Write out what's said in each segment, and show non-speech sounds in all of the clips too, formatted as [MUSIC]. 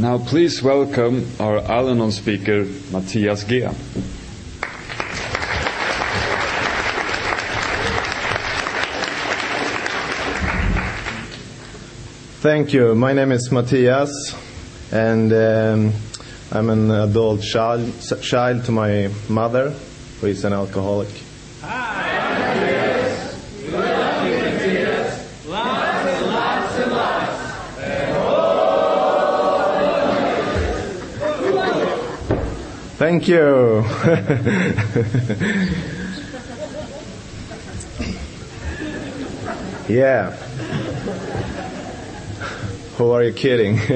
Now please welcome our Al-Anon speaker, Matthias G. Thank you. My name is Matthias, and um, I'm an adult child, child to my mother, who is an alcoholic. Thank you. yeah. Who are you kidding? [LAUGHS]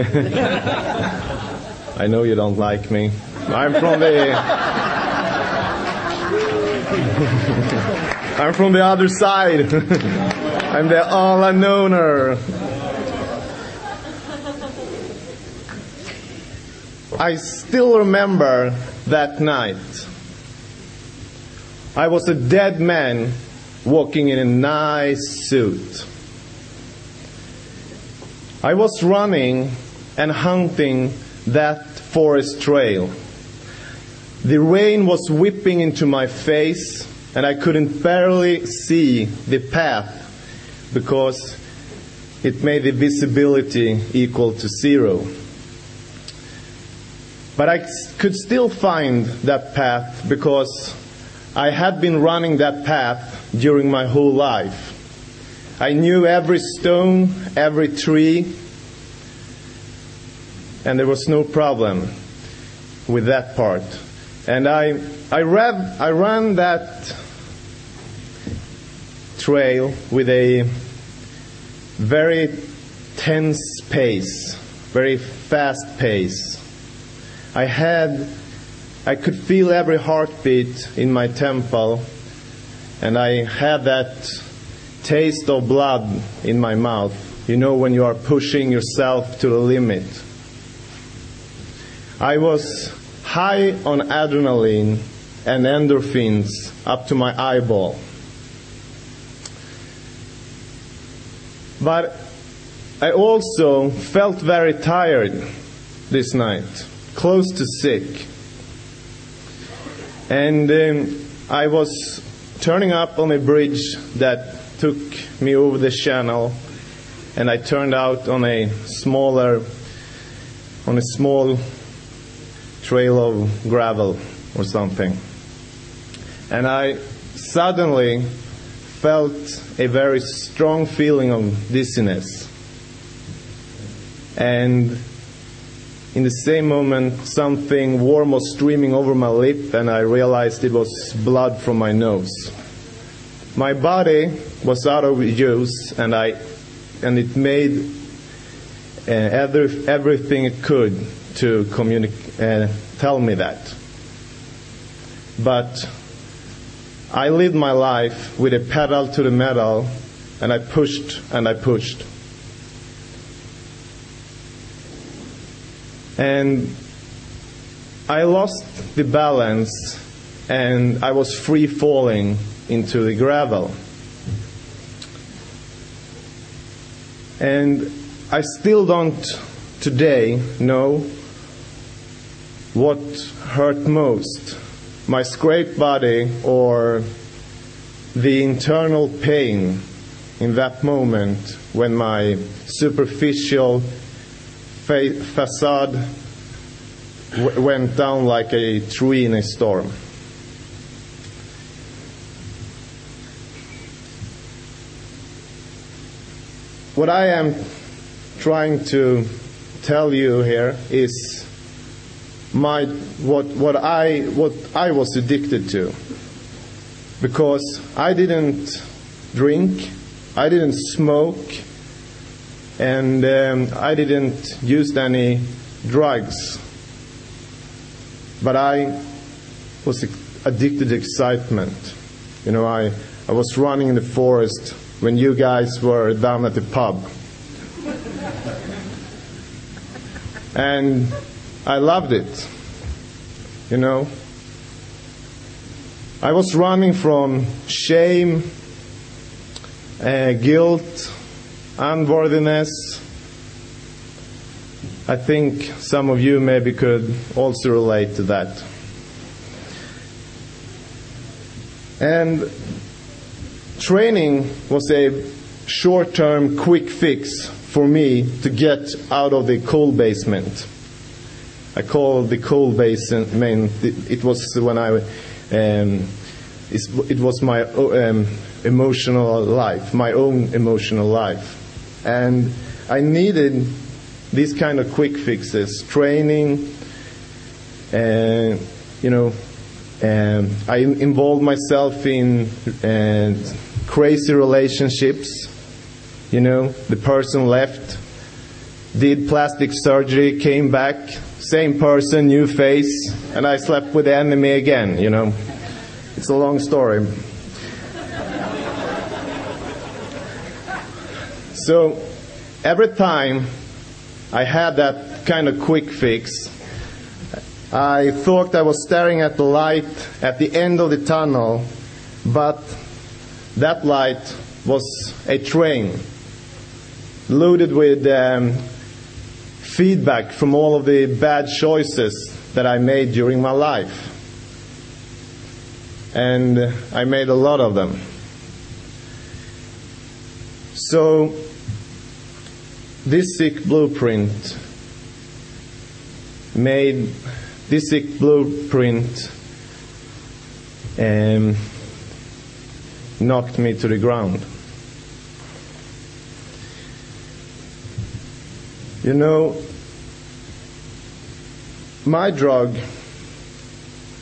I know you don't like me. I'm from the. [LAUGHS] I'm from the other side. [LAUGHS] I'm the Al-Anoner. I still remember that night. I was a dead man walking in a nice suit. I was running and hunting that forest trail. The rain was whipping into my face, and I couldn't barely see the path because it made the visibility equal to zero. But I could still find that path because I had been running that path during my whole life. I knew every stone, every tree, and there was no problem with that part. And I, I, read, I ran that trail with a very tense pace, very fast pace. I had, I could feel every heartbeat in my temple, and I had that taste of blood in my mouth. You know, when you are pushing yourself to the limit. I was high on adrenaline and endorphins up to my eyeball. But I also felt very tired this night, close to sick. And um, I was turning up on a bridge that took me over the channel, and I turned out on a smaller, on a small trail of gravel or something. And I suddenly felt a very strong feeling of dizziness. And in the same moment, something warm was streaming over my lip, and I realized it was blood from my nose. My body was out of use, and I, and it made uh, every, everything it could to communicate, uh, tell me that. But I lived my life with a pedal to the metal, and I pushed and I pushed. And I lost the balance, and I was free falling into the gravel. And I still don't today know what hurt most my scraped body or the internal pain in that moment when my superficial fa- facade w- went down like a tree in a storm. What I am trying to tell you here is my what what I what I was addicted to because I didn't drink, I didn't smoke, and um, I didn't use any drugs, but I was addicted to excitement. You know, I I was running in the forest when you guys were down at the pub. and I loved it. You know? I was running from shame, uh, guilt, unworthiness, I think some of you maybe could also relate to that. And training was a short term quick fix for me to get out of the coal basement. I call the coal basement, it was when I, um, it was my um, emotional life, my own emotional life. And I needed these kind of quick fixes, training, and, you know, um, I involved myself in crazy relationships. You know, the person left, did plastic surgery, came back, same person, new face, and I slept with the enemy again, you know. It's a long story. So, every time I had that kind of quick fix, I thought I was staring at the light at the end of the tunnel, but that light was a train loaded with um, feedback from all of the bad choices that I made during my life. And I made a lot of them. So, this sick blueprint made this sick blueprint um, knocked me to the ground. You know, my drug,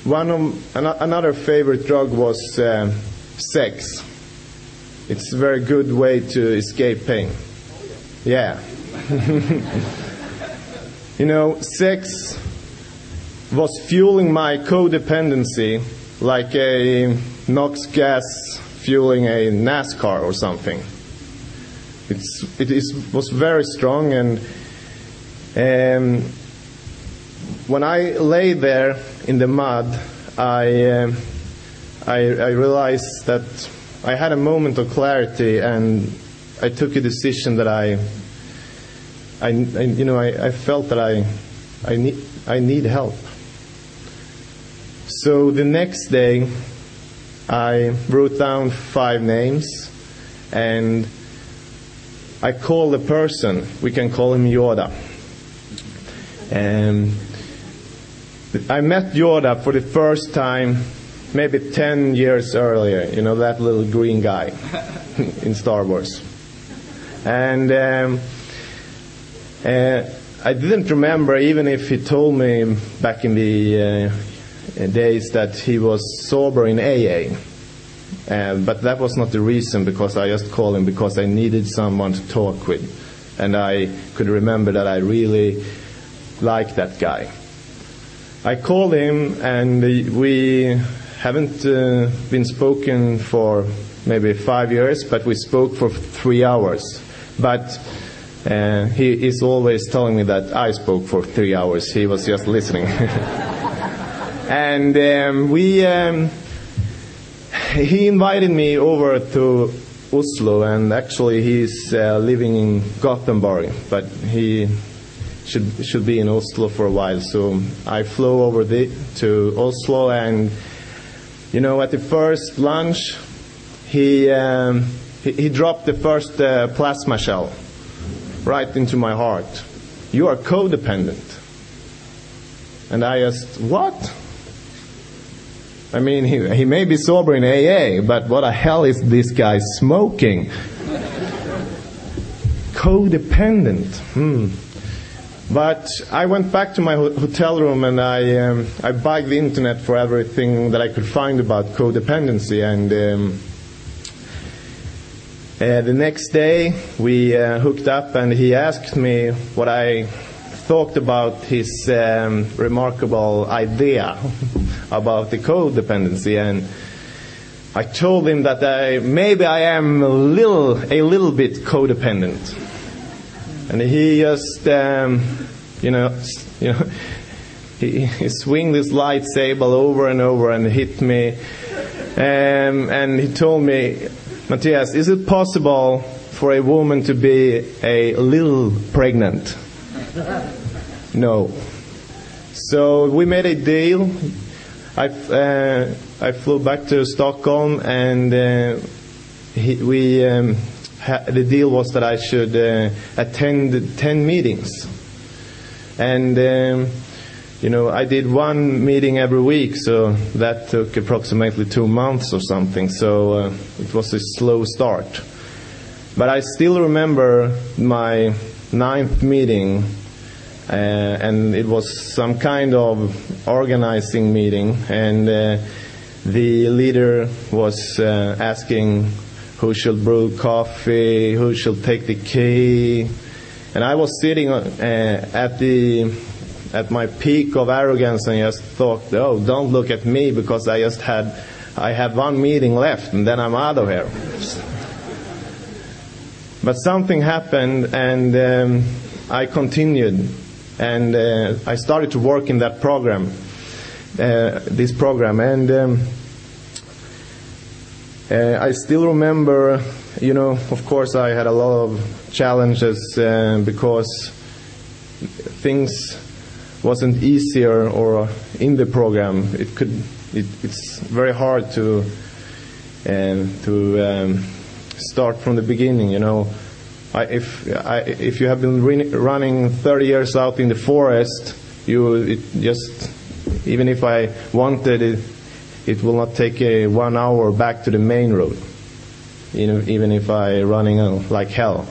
one of another favorite drug was uh, sex. It's a very good way to escape pain. Yeah. [LAUGHS] you know, sex was fueling my codependency like a NOx gas fueling a NASCAR or something. It's, it is, was very strong, and um, when I lay there in the mud, I, uh, I, I realized that I had a moment of clarity, and I took a decision that I, I, I you know, I, I felt that I, I need, I need help. So the next day, I wrote down five names and I called the person. We can call him Yoda. And I met Yoda for the first time maybe 10 years earlier, you know, that little green guy [LAUGHS] in Star Wars. And um, I didn't remember, even if he told me back in the uh, days that he was sober in AA. Uh, but that was not the reason because I just called him because I needed someone to talk with. And I could remember that I really liked that guy. I called him and we haven't uh, been spoken for maybe five years, but we spoke for three hours. But uh, he is always telling me that I spoke for three hours. He was just listening. [LAUGHS] and um, we um, he invited me over to Oslo, and actually he's uh, living in Gothenburg, but he should should be in Oslo for a while. So I flew over the, to Oslo, and you know, at the first lunch, he um, he, he, dropped the first uh, plasma shell right into my heart. You are codependent, and I asked, what? I mean, he, he may be sober in AA, but what the hell is this guy smoking? Codependent. Hmm. But I went back to my hotel room and I, um, I bugged the internet for everything that I could find about codependency. And um, the next day we uh, hooked up and he asked me what I thought about his um, remarkable idea about the codependency, and I told him that I, maybe I am a little, a little bit codependent, and he just, um, you know, you know, [LAUGHS] he, he swung this lightsaber over and over and hit me, um, and he told me, Matthias, is it possible for a woman to be a little pregnant? No. So we made a deal. I, uh, I flew back to Stockholm and uh, he, we, um, ha- the deal was that I should uh, attend 10 meetings. And, um, you know, I did one meeting every week, so that took approximately two months or something, so uh, it was a slow start. But I still remember my ninth meeting, uh, and it was some kind of organizing meeting, and uh, the leader was uh, asking who should brew coffee, who should take the key, and I was sitting uh, at the at my peak of arrogance and just thought, oh, don't look at me because I just had I have one meeting left and then I'm out of here. But something happened and um, I continued and uh, I started to work in that program, uh, this program, and um, uh, I still remember, you know, of course I had a lot of challenges uh, because things wasn't easier or in the program. It could, it, it's very hard to um, to um, start from the beginning. You know, I, if I, if you have been re- running 30 years out in the forest, you just even if I wanted it, it will not take a one hour back to the main road. You know, even if I running uh, like hell,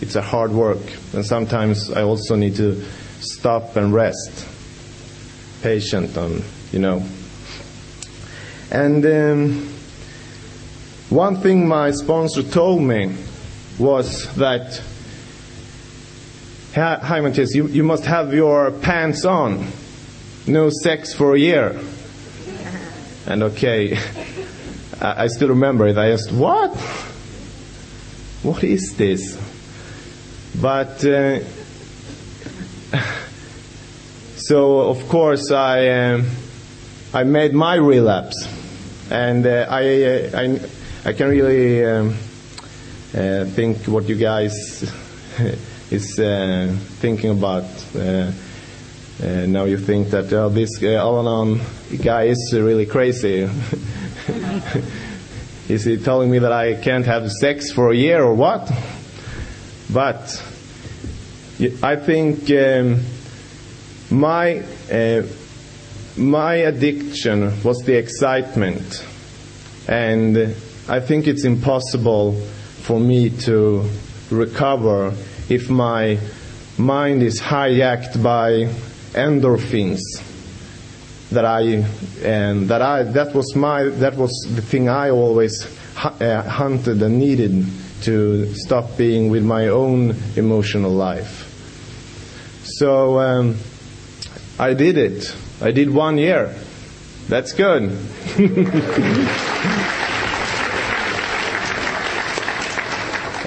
it's a hard work, and sometimes I also need to stop and rest, patient, and you know. And um, one thing my sponsor told me was that, hi Matthias, you, you must have your pants on. No sex for a year. [LAUGHS] And okay, I, I still remember it. I asked, what? What is this? But, uh, so of course I, um, I made my relapse. And uh, I, uh, I, I can really um, uh, think what you guys [LAUGHS] is uh, thinking about. Uh, uh, now you think that uh, this uh, Al-Anon guy is really crazy. [LAUGHS] is he telling me that I can't have sex for a year or what? But I think um, my my addiction was the excitement, and I think it's impossible for me to recover if my mind is hijacked by endorphins that I and that I that was my that was the thing I always uh, hunted and needed to stop being with my own emotional life. So um, I did it. I did one year. That's good. [LAUGHS]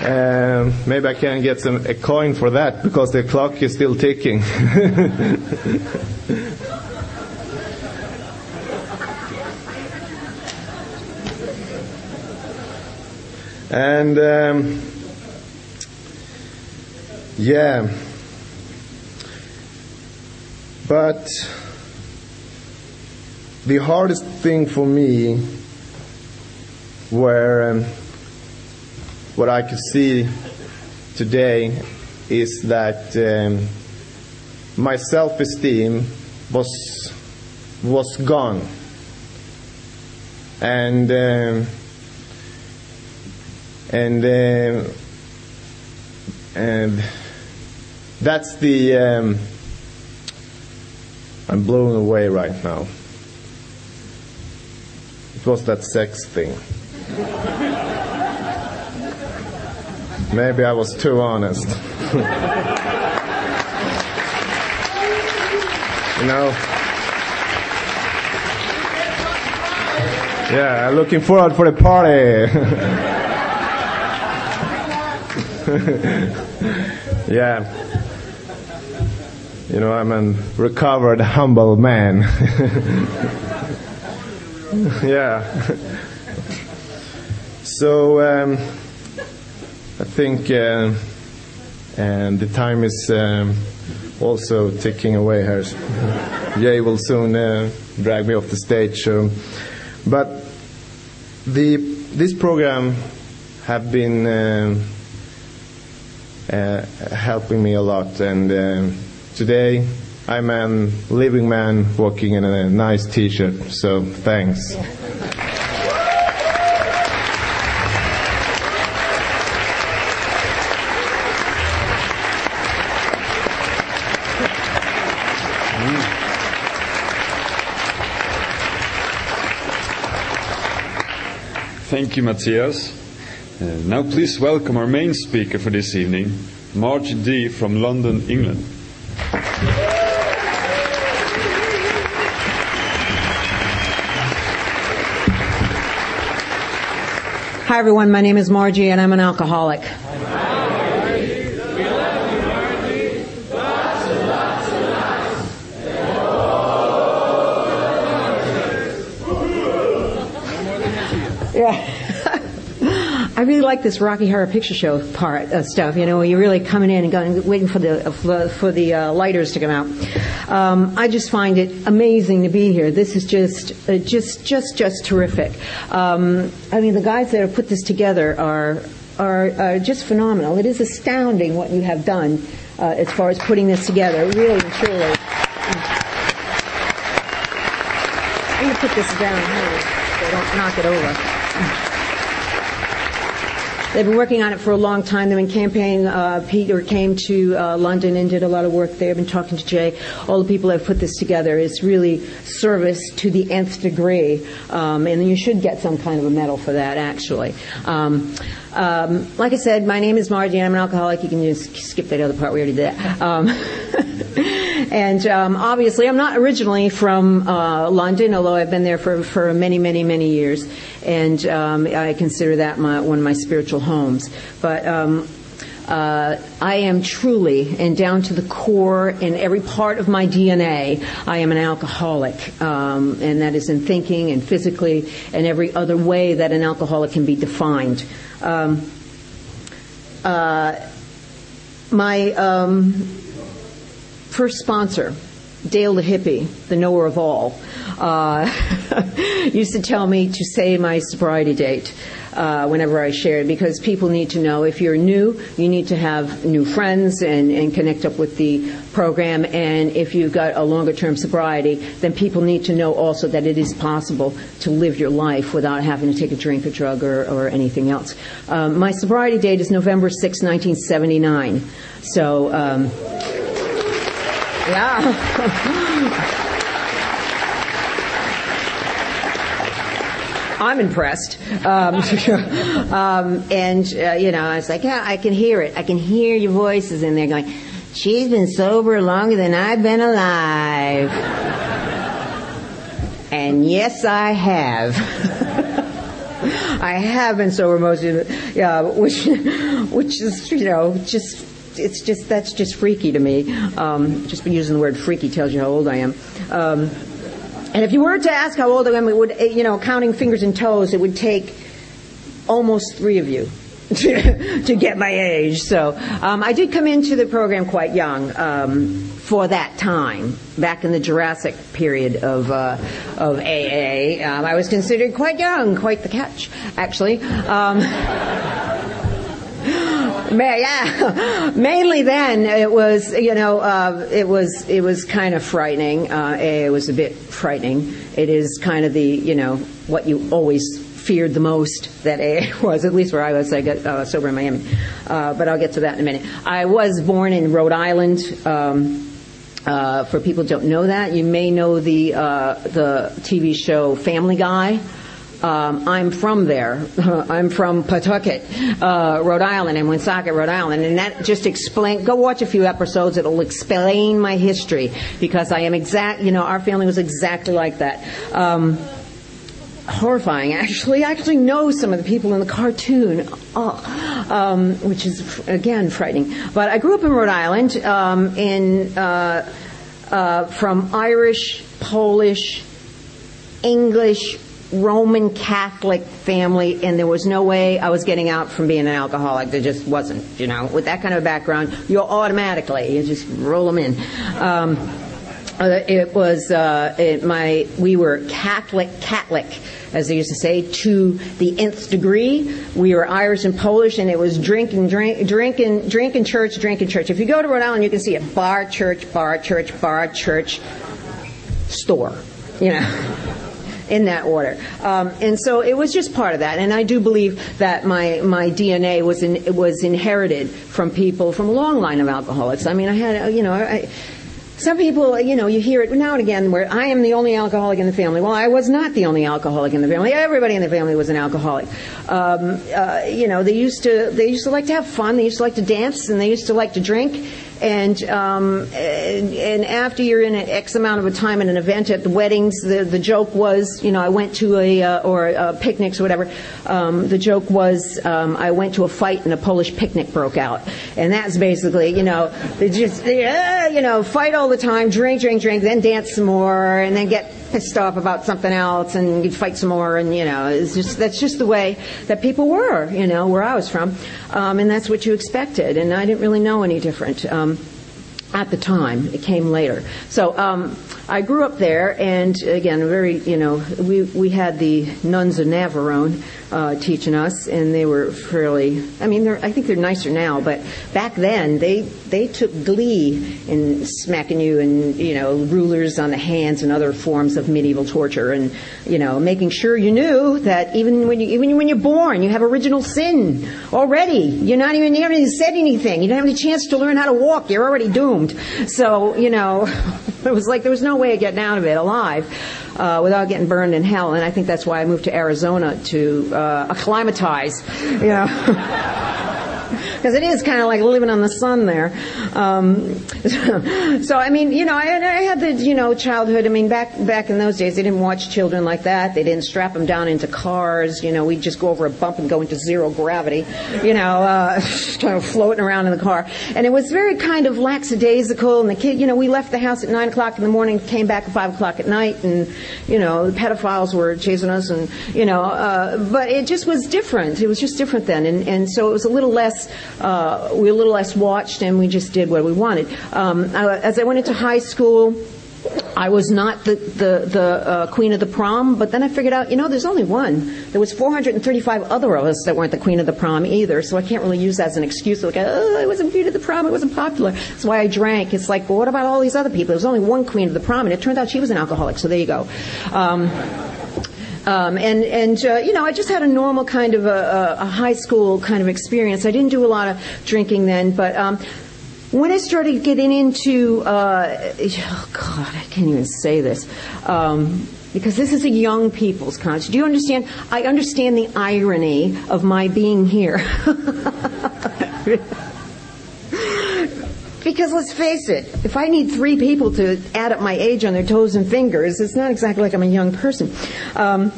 Um, maybe I can get some a coin for that because the clock is still ticking. [LAUGHS] and um, yeah, but the hardest thing for me where Um, what I could see today is that um, my self-esteem was was gone, and um, and uh, and that's the um, I'm blown away right now. It was that sex thing. Maybe I was too honest. [LAUGHS] you know? Yeah, looking forward for the party. [LAUGHS] yeah. You know, I'm a recovered, humble man. [LAUGHS] yeah. So, um, I think uh, and the time is um, also ticking away here. Jay will soon uh, drag me off the stage. So. But the, this program have been uh, uh, helping me a lot, and uh, today I'm a living man walking in a nice T-shirt. So thanks. Thank you, Matthias. Uh, now please welcome our main speaker for this evening, Margie D from London, England. Hi everyone, my name is Margie and I'm an alcoholic. Yeah. I really like this Rocky Horror Picture Show part uh, stuff. You know, you're really coming in and going, waiting for the for, for the uh, lighters to come out. Um, I just find it amazing to be here. This is just uh, just just just terrific. Um, I mean, the guys that have put this together are are, are just phenomenal. It is astounding what you have done uh, as far as putting this together. Really and truly. I'm to put this down here so don't knock it over. They've been working on it for a long time. They've been campaigning. Uh, Peter came to uh, London and did a lot of work there. I've been talking to Jay. All the people that have put this together. It's really service to the nth degree. Um, and you should get some kind of a medal for that, actually. Um, um, like I said, my name is Margie. I'm an alcoholic. You can just skip that other part. We already did that. [LAUGHS] And um, obviously, I'm not originally from uh, London, although I've been there for, for many, many, many years. And um, I consider that my, one of my spiritual homes. But um, uh, I am truly, and down to the core, in every part of my DNA, I am an alcoholic, um, and that is in thinking and physically and every other way that an alcoholic can be defined. Um, uh, my um, first sponsor, Dale the hippie, the knower of all, uh, [LAUGHS] used to tell me to say my sobriety date uh, whenever I shared because people need to know if you're new, you need to have new friends and, and connect up with the program. And if you've got a longer term sobriety, then people need to know also that it is possible to live your life without having to take a drink, a drug, or, or anything else. Um, my sobriety date is November 6, 1979. So, um, yeah. [LAUGHS] I'm impressed. Um, [LAUGHS] um, and, uh, you know, I was like, yeah, I can hear it. I can hear your voices in there going, she's been sober longer than I've been alive. and yes, I have. [LAUGHS] I have been sober most of it, yeah, which, which is, you know, just, it's just, that's just freaky to me. Um, just using the word freaky tells you how old I am. Um, and if you were to ask how old I am, it would, you know, counting fingers and toes, it would take almost three of you [LAUGHS] to, get my age. So um, I did come into the program quite young um, for that time, back in the Jurassic period of uh, of AA. Um, I was considered quite young, quite the catch, actually. [LAUGHS] Yeah, [LAUGHS] mainly then it was, you know, uh, it was it was kind of frightening. Uh, it was a bit frightening. It is kind of the, you know, what you always feared the most that AA [LAUGHS] was, at least where I was. I got uh, sober in Miami, uh, but I'll get to that in a minute. I was born in Rhode Island. Um, uh, for people who don't know that, you may know the uh, the TV show Family Guy. Um, I'm from there. [LAUGHS] I'm from Pawtucket, uh, Rhode Island, and Woonsocket, Rhode Island, and that just explain. Go watch a few episodes; it'll explain my history because I am exact. You know, our family was exactly like that. Um, horrifying, actually. I actually know some of the people in the cartoon, oh, um, which is again frightening. But I grew up in Rhode Island, um, in uh, uh, from Irish, Polish, English, Roman Catholic family, and there was no way I was getting out from being an alcoholic. There just wasn't, you know. With that kind of background, you automatically you just roll them in. Um, uh, it was uh, it, my we were Catholic Catholic as they used to say to the nth degree. We were Irish and Polish, and it was drinking, drink, drinking, drinking church, drinking church. If you go to Rhode Island, you can see it: bar, church, bar, church, bar, church, store. You know. In that order. Um, and so it was just part of that. And I do believe that my, my DNA was, in, was inherited from people from a long line of alcoholics. I mean, I had, you know, I, some people, you know, you hear it now and again where I am the only alcoholic in the family. Well, I was not the only alcoholic in the family. Everybody in the family was an alcoholic. Um, uh, you know, they used to they used to like to have fun. They used to like to dance, and they used to like to drink. And, um, and, after you're in an X amount of a time at an event at the weddings, the the joke was, you know, I went to a uh, or uh, picnics or whatever. Um, the joke was um, I went to a fight and a Polish picnic broke out, and that's basically, you know, they just uh, you know fight all the time, drink, drink, drink, then dance some more, and then get pissed off about something else, and you'd fight some more, and you know, it's just that's just the way that people were, you know, where I was from, um, and that's what you expected, and I didn't really know any different. Um, at the time. It came later. So um, I grew up there, and again, very you know, we we had the nuns of Navarone uh, teaching us, and they were fairly. I mean, I think they're nicer now, but back then they they took glee in smacking you and you know rulers on the hands and other forms of medieval torture, and you know making sure you knew that even when you even when you're born, you have original sin already. You're not even you haven't even said anything. You don't have any chance to learn how to walk. You're already doomed. So you know, [LAUGHS] it was like there was no way of getting out of it alive uh, without getting burned in hell. And I think that's why I moved to Arizona to uh, acclimatize, you know. [LAUGHS] because it is kind of like living on the sun there. Um, [LAUGHS] so I mean, you know, I, I, had the you know childhood. I mean, back back in those days, they didn't watch children like that. They didn't strap them down into cars. You know, we'd just go over a bump and go into zero gravity. You know, uh, [LAUGHS] kind of floating around in the car, and it was very kind of lackadaisical. And the kid, you know, we left the house at nine o'clock in the morning, came back at five o'clock at night, and you know, the pedophiles were chasing us, and you know, uh, but it just was different. It was just different then, and and so it was a little less uh, we were a little less watched, and we just did what we wanted. Um, I, as I went into high school, I was not the the, the uh, queen of the prom, but then I figured out, you know, there's only one. There was 435 other of us that weren't the queen of the prom either, so I can't really use that as an excuse. Like, oh, I wasn't queen of the prom, it wasn't popular. That's why I drank. It's like, well, what about all these other people? There was only one queen of the prom, and it turned out she was an alcoholic. So there you go. Um, um, and and uh, you know, I just had a normal kind of a, a, high school kind of experience. I didn't do a lot of drinking then, but um, when I started getting into, uh, oh God, I can't even say this. Um, because this is a young people's concert. Do you understand? I understand the irony of my being here. [LAUGHS] Because let's face it, if I need three people to add up my age on their toes and fingers, it's not exactly like I'm a young person. Um,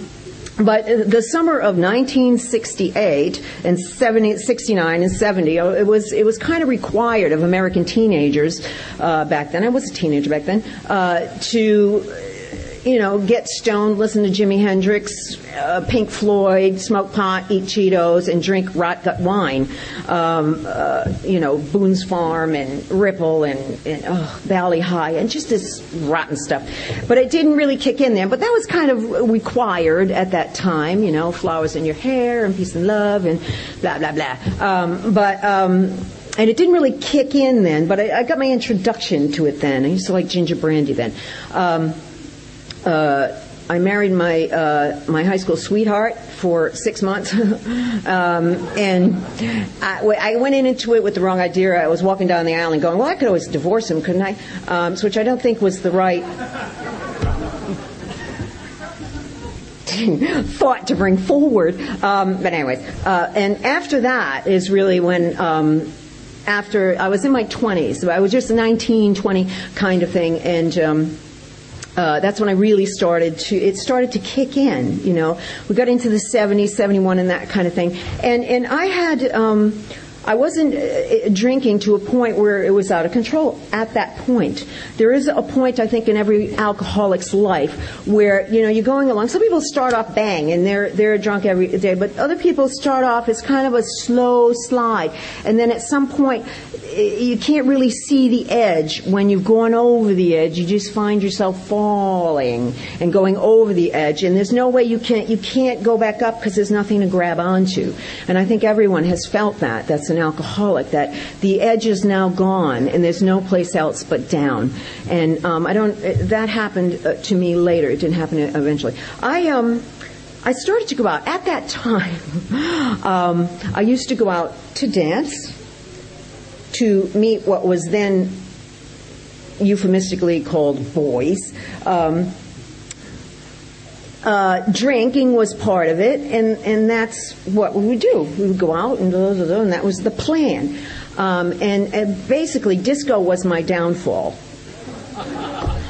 but the summer of 1968 and 70, 69 and 70, it was it was kind of required of American teenagers uh, back then. I was a teenager back then uh, to you know, get stoned, listen to Jimi Hendrix, uh, Pink Floyd, smoke pot, eat Cheetos, and drink rot gut wine. Um, uh, you know, Boone's Farm and Ripple and, and oh, Valley High and just this rotten stuff. But it didn't really kick in then. But that was kind of required at that time, you know, flowers in your hair and peace and love and blah, blah, blah. Um, but, um, and it didn't really kick in then, but I, I, got my introduction to it then. I used to like ginger brandy then. Um, uh, I married my uh, my high school sweetheart for six months, [LAUGHS] um, and I, I, went into it with the wrong idea. I was walking down the aisle and going, "Well, I could always divorce him, couldn't I?" Um, which I don't think was the right [LAUGHS] thought to bring forward. Um, but anyways, uh, and after that is really when. Um, after I was in my 20s, so I was just 19, 20 kind of thing, and um, uh, that's when I really started to, it started to kick in, you know. We got into the 70s, 71 and that kind of thing. And, and I had, um, I wasn't uh, drinking to a point where it was out of control at that point. There is a point, I think, in every alcoholic's life where, you know, you're going along. Some people start off bang and they're, they're drunk every day, but other people start off as kind of a slow slide. And then at some point, you can't really see the edge. When you've gone over the edge, you just find yourself falling and going over the edge. And there's no way you can't, you can't go back up because there's nothing to grab onto. And I think everyone has felt that. That's an alcoholic, that the edge is now gone and there's no place else but down. And um, I don't, that happened uh, to me later. It didn't happen eventually. I, um, I started to go out. At that [LAUGHS] time, um, I used to go out to dance to meet what was then euphemistically called boys. Um, uh, drinking was part of it, and, and that's what we would do. We would go out, and, blah, blah, blah, and that was the plan. Um, and, and basically, disco was my downfall.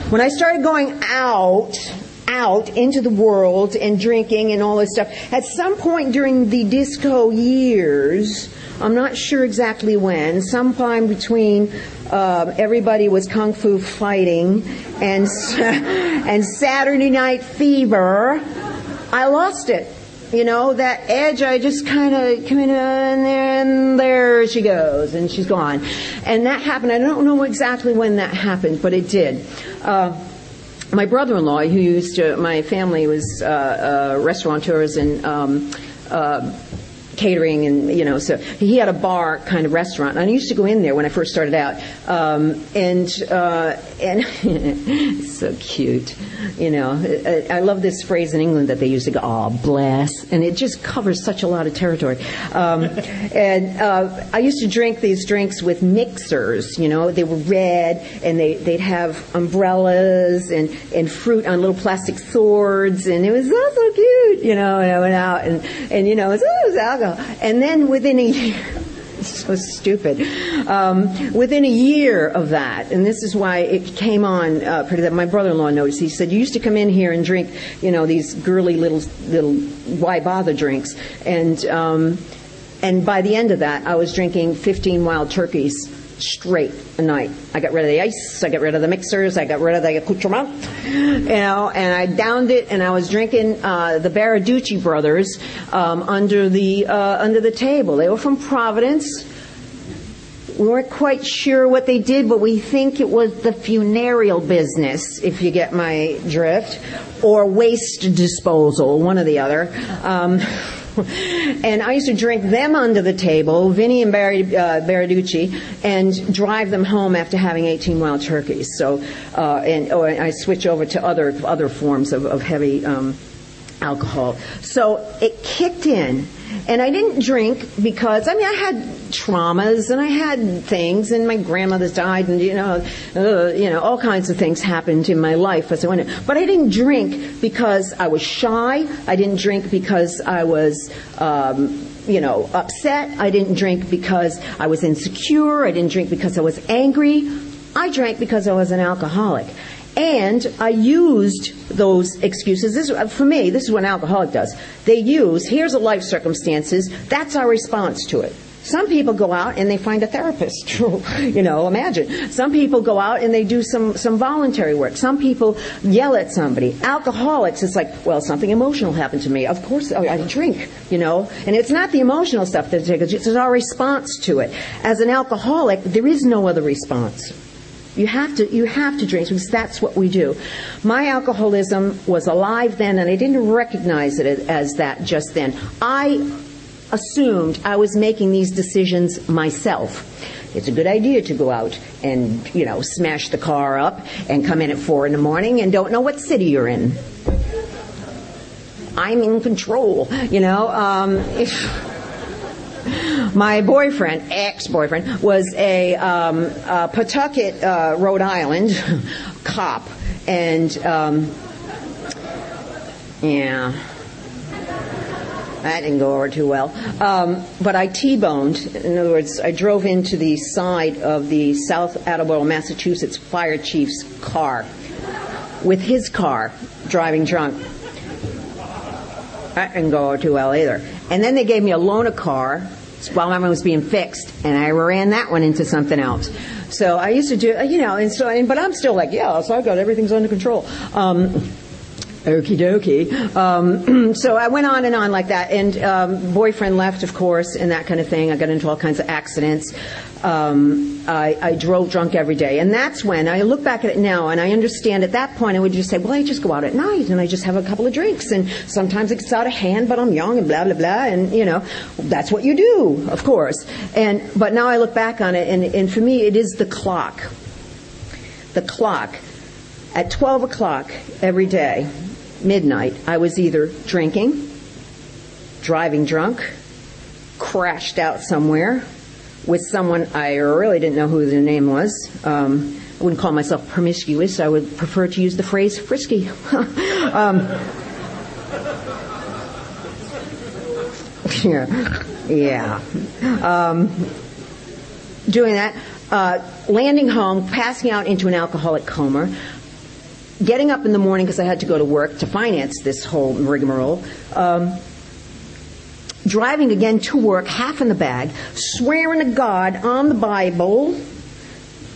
When I started going out, out into the world and drinking and all this stuff, at some point during the disco years, I'm not sure exactly when, sometime between uh, everybody was kung fu fighting and, [LAUGHS] and Saturday Night Fever, I lost it. You know, that edge, I just kind of come in and there, and there she goes, and she's gone. And that happened. I don't know exactly when that happened, but it did. Uh, my brother-in-law, who used to, my family was uh, uh, restaurateurs and um, uh, catering and you know so he had a bar kind of restaurant. And I used to go in there when I first started out. Um, and uh, and [LAUGHS] so cute you know. I, I, love this phrase in England that they use to go oh bless. And it just covers such a lot of territory. Um, [LAUGHS] and uh, I used to drink these drinks with mixers you know. They were red and they they'd have umbrellas and and fruit on little plastic swords. And it was so, so cute you know and I went out and and you know it was, oh, it was alcohol and then within a year, [LAUGHS] so stupid. Um, within a year of that, and this is why it came on uh, pretty. That my brother-in-law noticed. He said, "You used to come in here and drink, you know, these girly little little why bother drinks," and um, and by the end of that, I was drinking 15 wild turkeys straight a night. I got rid of the ice, I got rid of the mixers, I got rid of the accoutrement, you know, and I downed it, and I was drinking uh, the Baraducci brothers um, under the uh, under the table. They were from Providence. We weren't quite sure what they did, but we think it was the funereal business, if you get my drift, or waste disposal, one or the other. Um, [LAUGHS] and I used to drink them under the table, Vinny and Barry, uh, and drive them home after having 18 wild turkeys. So, uh, and or I switch over to other other forms of, of heavy um, alcohol. So it kicked in and I didn't drink because, I mean, I had traumas and I had things and my grandmother's died and, you know, uh, you know, all kinds of things happened in my life as I went. But I didn't drink because I was shy. I didn't drink because I was, um, you know, upset. I didn't drink because I was insecure. I didn't drink because I was angry. I drank because I was an alcoholic. And I used those excuses. This, uh, for me, this is what an alcoholic does. They use, here's a life circumstances, that's our response to it. Some people go out and they find a therapist. [LAUGHS] you know, imagine. Some people go out and they do some, some voluntary work. Some people yell at somebody. Alcoholics, it's like, well, something emotional happened to me. Of course, I drink, you know. And it's not the emotional stuff that it's our response to it. As an alcoholic, there is no other response. You have to, you have to drink because that's what we do. My alcoholism was alive then and I didn't recognize it as that just then. I assumed I was making these decisions myself. It's a good idea to go out and, you know, smash the car up and come in at four in the morning and don't know what city you're in. I'm in control, you know. Um, my boyfriend, ex-boyfriend, was a, um, a Pawtucket, uh, Rhode Island [LAUGHS] cop, and um, yeah, that didn't go over too well. Um, but I T-boned. In other words, I drove into the side of the South Attleboro, Massachusetts fire chief's car with his car, driving drunk. That didn't go over too well either. And then they gave me a loaner car while mine was being fixed, and I ran that one into something else. So I used to do, you know, and so, and, but I'm still like, yeah, so I've got everything's under control. Um, Okie dokie. Um, [CLEARS THROAT] so I went on and on like that, and um, boyfriend left, of course, and that kind of thing. I got into all kinds of accidents. Um, I, I drove drunk every day, and that's when I look back at it now, and I understand. At that point, I would just say, "Well, I just go out at night, and I just have a couple of drinks, and sometimes it gets out of hand, but I'm young, and blah blah blah, and you know, that's what you do, of course." And but now I look back on it, and, and for me, it is the clock. The clock at 12 o'clock every day midnight, I was either drinking, driving drunk, crashed out somewhere with someone I really didn't know who their name was. Um, I wouldn't call myself promiscuous. I would prefer to use the phrase frisky. [LAUGHS] um, [LAUGHS] yeah, yeah. Um, doing that, uh, landing home, passing out into an alcoholic coma, getting up in the morning because I had to go to work to finance this whole rigmarole. Um, driving again to work, half in the bag, swearing to God on the Bible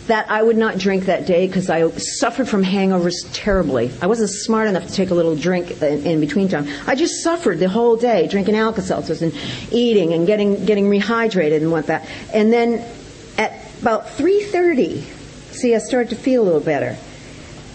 that I would not drink that day because I suffered from hangovers terribly. I wasn't smart enough to take a little drink in, in between time. I just suffered the whole day drinking Alka-Seltzers and eating and getting getting rehydrated and what that. And then at about 3:30, see, I started to feel a little better.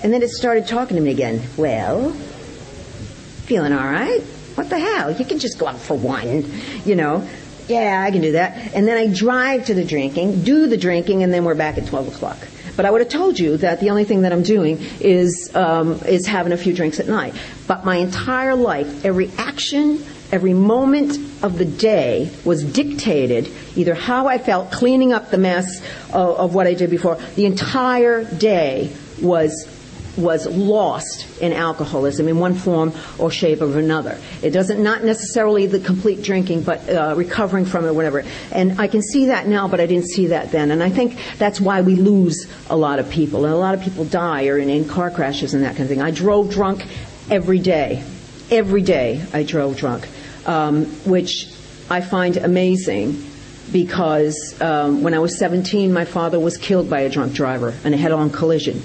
And then it started talking to me again. Well, feeling all right? What the hell? You can just go out for one, you know. Yeah, I can do that. And then I drive to the drinking, do the drinking, and then we're back at 12 o'clock. But I would have told you that the only thing that I'm doing is um, is having a few drinks at night. But my entire life, every action, every moment of the day was dictated either how I felt cleaning up the mess of, of what I did before. The entire day was was lost in alcoholism in one form or shape or another. It doesn't not necessarily the complete drinking, but uh, recovering from it, whatever. And I can see that now, but I didn't see that then. And I think that's why we lose a lot of people, and a lot of people die or in, in car crashes and that kind of thing. I drove drunk every day, every day. I drove drunk, um, which I find amazing because um, when I was 17, my father was killed by a drunk driver in a head-on collision,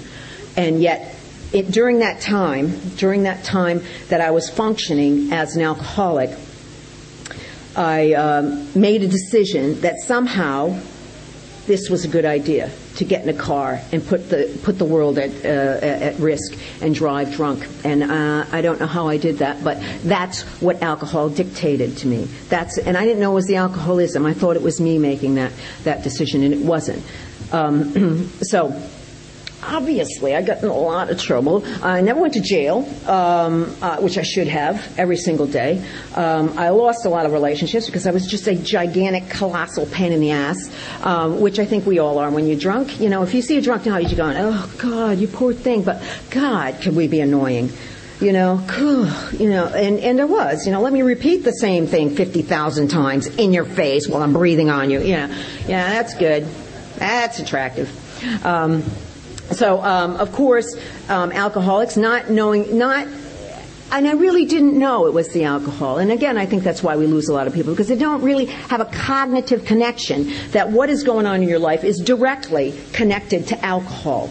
and yet it, during that time, during that time that I was functioning as an alcoholic, I um, made a decision that somehow this was a good idea to get in a car and put the put the world at uh, at risk and drive drunk. And uh, I don't know how I did that, but that's what alcohol dictated to me. That's and I didn't know it was the alcoholism. I thought it was me making that that decision, and it wasn't. Um, [CLEARS THROAT] so obviously, I got in a lot of trouble. I never went to jail, um, uh, which I should have every single day. Um, I lost a lot of relationships because I was just a gigantic, colossal pain in the ass, um, which I think we all are when you're drunk. You know, if you see a drunk now, you're going, oh, God, you poor thing. But, God, can we be annoying? You know, you know, and, and there was, you know, let me repeat the same thing 50,000 times in your face while I'm breathing on you. Yeah, yeah, that's good. That's attractive. Um, so, um, of course, um, alcoholics not knowing, not and I really didn't know it was the alcohol. And again, I think that's why we lose a lot of people because they don't really have a cognitive connection that what is going on in your life is directly connected to alcohol.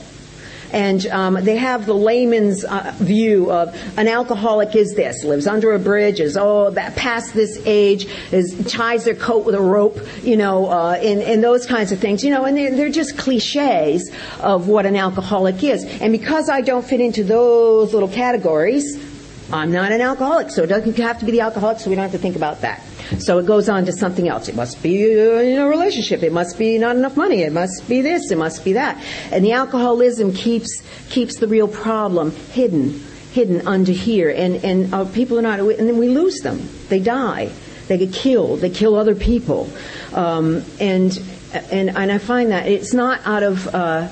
And um, they have the layman's uh, view of an alcoholic is this, lives under a bridge, is, oh, that past this age, is ties their coat with a rope, you know, uh, and, and those kinds of things, you know, and they're, they're just cliches of what an alcoholic is. And because I don't fit into those little categories, I'm not an alcoholic, so it doesn't have to be the alcoholic, so we don't have to think about that. So it goes on to something else. It must be in a relationship. It must be not enough money. It must be this. It must be that. And the alcoholism keeps keeps the real problem hidden, hidden under here. And and uh, people are not. And then we lose them. They die. They get killed. They kill other people. Um, and and and I find that it's not out of. Uh,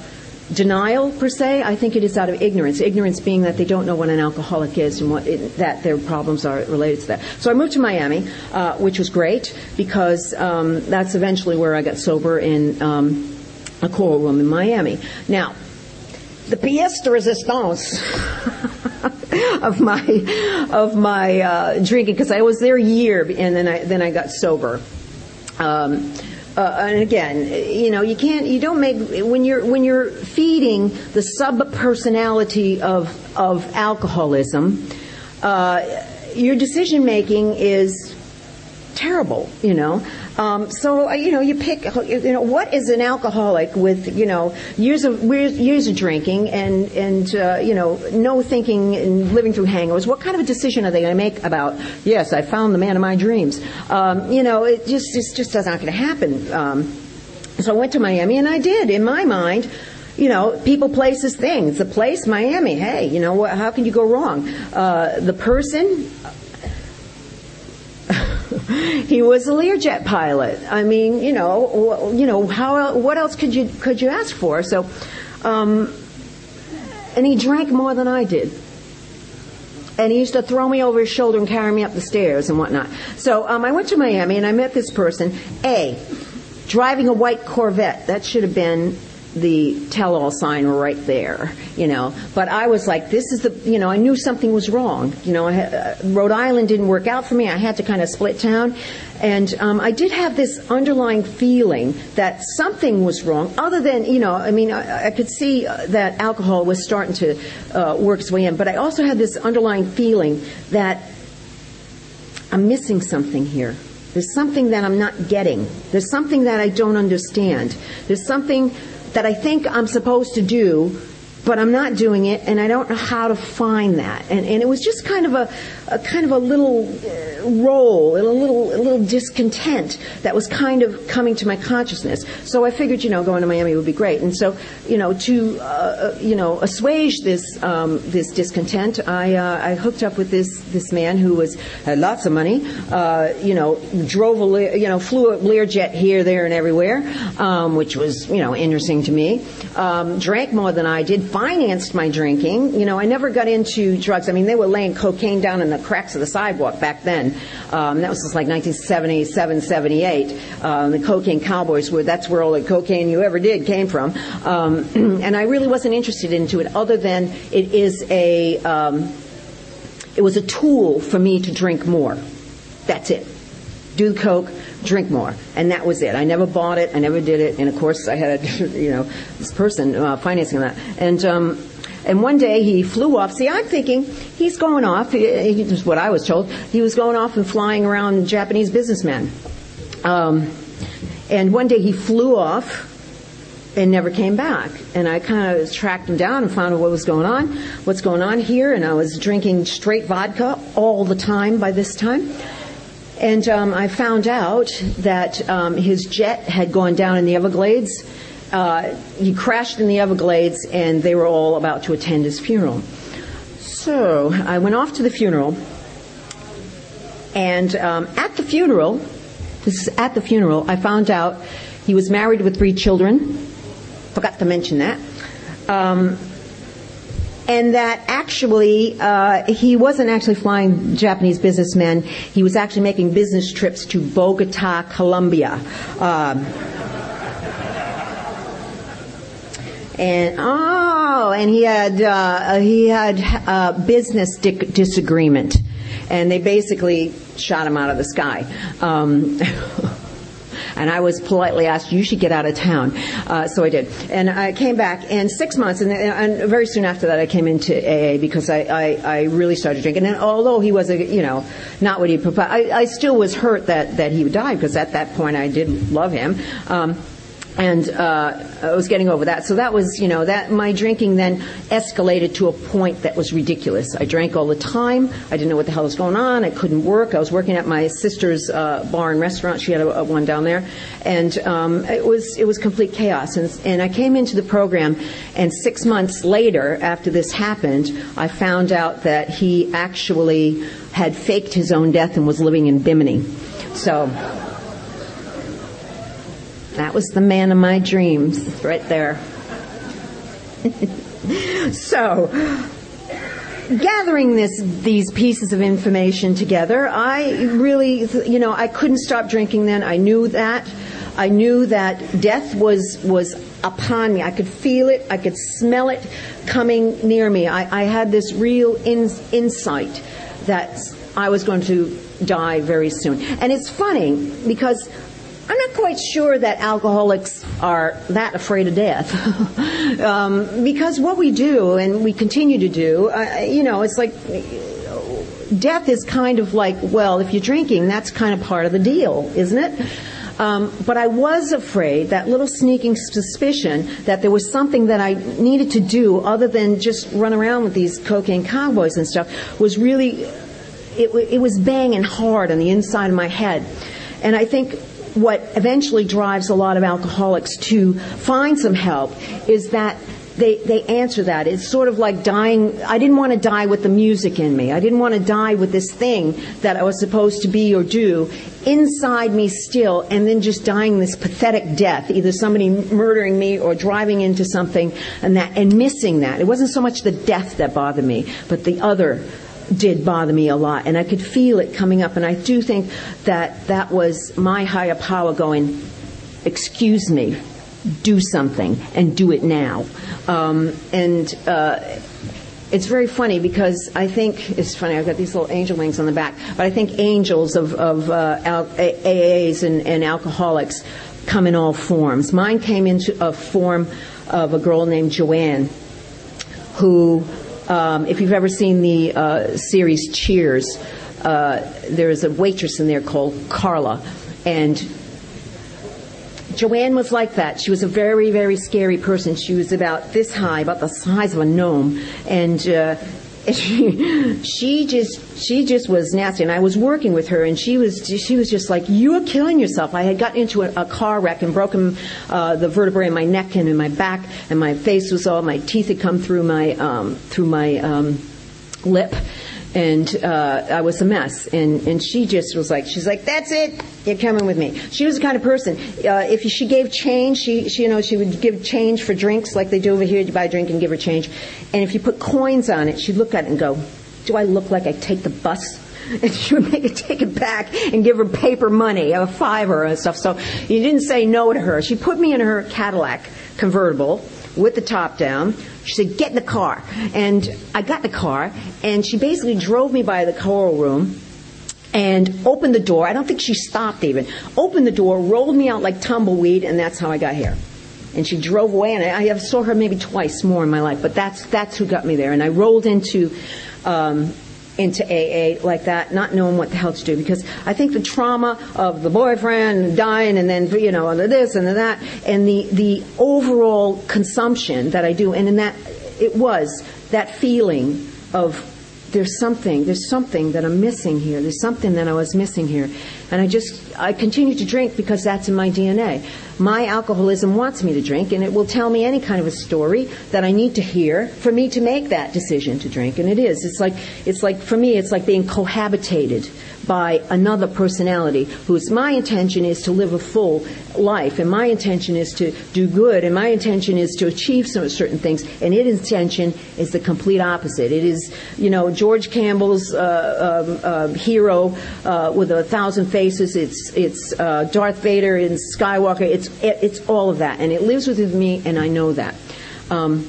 denial per se. I think it is out of ignorance. Ignorance being that they don't know what an alcoholic is and what it, that their problems are related to that. So I moved to Miami, uh, which was great because um, that's eventually where I got sober in um, a coral room in Miami. Now, the pièce de résistance [LAUGHS] of my of my uh, drinking because I was there a year and then I then I got sober. Um, uh, and again, you know, you can't, you don't make when you're when you're feeding the sub personality of of alcoholism. Uh, your decision making is terrible, you know. Um, so uh, you know, you pick. You know, what is an alcoholic with you know years of years of drinking and and uh, you know no thinking and living through hangovers? What kind of a decision are they going to make about? Yes, I found the man of my dreams. Um, you know, it just it just not going to happen. Um, so I went to Miami, and I did. In my mind, you know, people, places, things. The place, Miami. Hey, you know, how can you go wrong? Uh, the person, he was a Learjet pilot. I mean, you know, you know, how what else could you could you ask for? So, um, and he drank more than I did. And he used to throw me over his shoulder and carry me up the stairs and whatnot. So um, I went to Miami and I met this person. A, driving a white Corvette. That should have been the tell-all sign right there, you know. But I was like, this is the, you know, I knew something was wrong. You know, uh, Rhode Island didn't work out for me. I had to kind of split town, and um, I did have this underlying feeling that something was wrong. Other than, you know, I mean, I, I could see uh, that alcohol was starting to uh, work its way in, but I also had this underlying feeling that I'm missing something here. There's something that I'm not getting. There's something that I don't understand. There's something that I think I'm supposed to do, but I'm not doing it, and I don't know how to find that. And, and it was just kind of a, a kind of a little uh, and a little, a little discontent that was kind of coming to my consciousness. So I figured, you know, going to Miami would be great. And so, you know, to, uh, uh you know, assuage this, um, this discontent, I, uh, I hooked up with this, this man who was, had lots of money, uh, you know, drove a, you know, flew a Learjet here, there, and everywhere, um, which was, you know, interesting to me. Um, drank more than I did, financed my drinking. You know, I never got into drugs. I mean, they were laying cocaine down in the cracks of the sidewalk back then. Um, that was just like 1977, 78. Um, the cocaine cowboys were, that's where all the cocaine you ever did came from. Um, [CLEARS THROAT] and I really wasn't interested into it other than it is a, um, it was a tool for me to drink more. That's it. Do the coke, drink more, and that was it. I never bought it, I never did it, and of course I had, a, [LAUGHS] you know, this person uh, financing that, and um, and one day he flew off. See, I'm thinking he's going off. This is what I was told. He was going off and flying around Japanese businessmen. Um, and one day he flew off and never came back. And I kind of tracked him down and found out what was going on, what's going on here. And I was drinking straight vodka all the time by this time. And um, I found out that um, his jet had gone down in the Everglades uh, he crashed in the Everglades, and they were all about to attend his funeral. So I went off to the funeral, and um, at the funeral, this is at the funeral, I found out he was married with three children. Forgot to mention that. Um, and that actually uh, he wasn't actually flying Japanese businessmen. He was actually making business trips to Bogota, Colombia. Um, and oh, and he had uh, he had a business di- disagreement, and they basically shot him out of the sky. Um, [LAUGHS] and I was politely asked, "You should get out of town." Uh, so I did, and I came back. And six months, and, and very soon after that, I came into AA because I, I, I, really started drinking. And although he was, a, you know, not what he proposed, I, I still was hurt that that he died because at that point I did love him. Um, and uh, I was getting over that. So that was, you know, that my drinking then escalated to a point that was ridiculous. I drank all the time. I didn't know what the hell was going on. I couldn't work. I was working at my sister's uh, bar and restaurant. She had a, a one down there, and um, it was it was complete chaos. And, and I came into the program, and six months later, after this happened, I found out that he actually had faked his own death and was living in Bimini. So that was the man of my dreams right there. [LAUGHS] so, gathering this these pieces of information together, I really, you know, I couldn't stop drinking then. I knew that. I knew that death was was upon me. I could feel it. I could smell it coming near me. I, I had this real in, insight that I was going to die very soon. And it's funny because I'm not quite sure that alcoholics are that afraid of death. [LAUGHS] um, because what we do and we continue to do, uh, you know, it's like death is kind of like, well, if you're drinking, that's kind of part of the deal, isn't it? Um, but I was afraid, that little sneaking suspicion, that there was something that I needed to do other than just run around with these cocaine cowboys and stuff, was really, it, it was banging hard on the inside of my head. And I think what eventually drives a lot of alcoholics to find some help is that they, they answer that. It's sort of like dying. I didn't want to die with the music in me. I didn't want to die with this thing that I was supposed to be or do inside me still, and then just dying this pathetic death, either somebody murdering me or driving into something and that, and missing that. It wasn't so much the death that bothered me, but the other did bother me a lot, and I could feel it coming up. And I do think that that was my higher power going, excuse me, do something, and do it now. Um, and uh, it's very funny because I think it's funny. I've got these little angel wings on the back, but I think angels of, of uh, AAs and, and alcoholics come in all forms. Mine came into a form of a girl named Joanne, who um, if you've ever seen the uh, series Cheers, uh, there is a waitress in there called Carla, and Joanne was like that. She was a very, very scary person. She was about this high, about the size of a gnome, and uh, she, she just she just was nasty. And I was working with her, and she was she was just like, "You are killing yourself." I had gotten into a, a car wreck and broken uh, the vertebrae in my neck and in my back, and my face was all my teeth had come through my um, through my um, lip and uh, I was a mess. And and she just was like, she's like, that's it, you're coming with me. She was the kind of person. Uh, if she gave change, she, she you know she would give change for drinks like they do over here. You buy a drink and give her change. And if you put coins on it, she'd look at it and go, do I look like I take the bus? [LAUGHS] And she would make take it back and give her paper money, a fiver and stuff. So you didn't say no to her. She put me in her Cadillac convertible with the top down. She said, get in the car. And I got in the car, and she basically drove me by the choral room and opened the door. I don't think she stopped even. Opened the door, rolled me out like tumbleweed, and that's how I got here. And she drove away, and I, I saw her maybe twice more in my life, but that's, that's who got me there. And I rolled into, um, into AA like that, not knowing what the hell to do, because I think the trauma of the boyfriend dying and then, you know, this and that, and the, the overall consumption that I do, and in that, it was that feeling of there's something, there's something that I'm missing here. There's something that I was missing here. And I just, I continue to drink because that's in my DNA. My alcoholism wants me to drink, and it will tell me any kind of a story that I need to hear for me to make that decision to drink. And it is. It's like, it's like, for me, it's like being cohabitated by another personality whose my intention is to live a full life and my intention is to do good and my intention is to achieve some certain things and its intention is the complete opposite. It is you know george campbell's uh, um, uh, hero uh, with a thousand faces. It's it's uh, darth vader in skywalker. It's it's all of that and it lives within me and i know that. Um,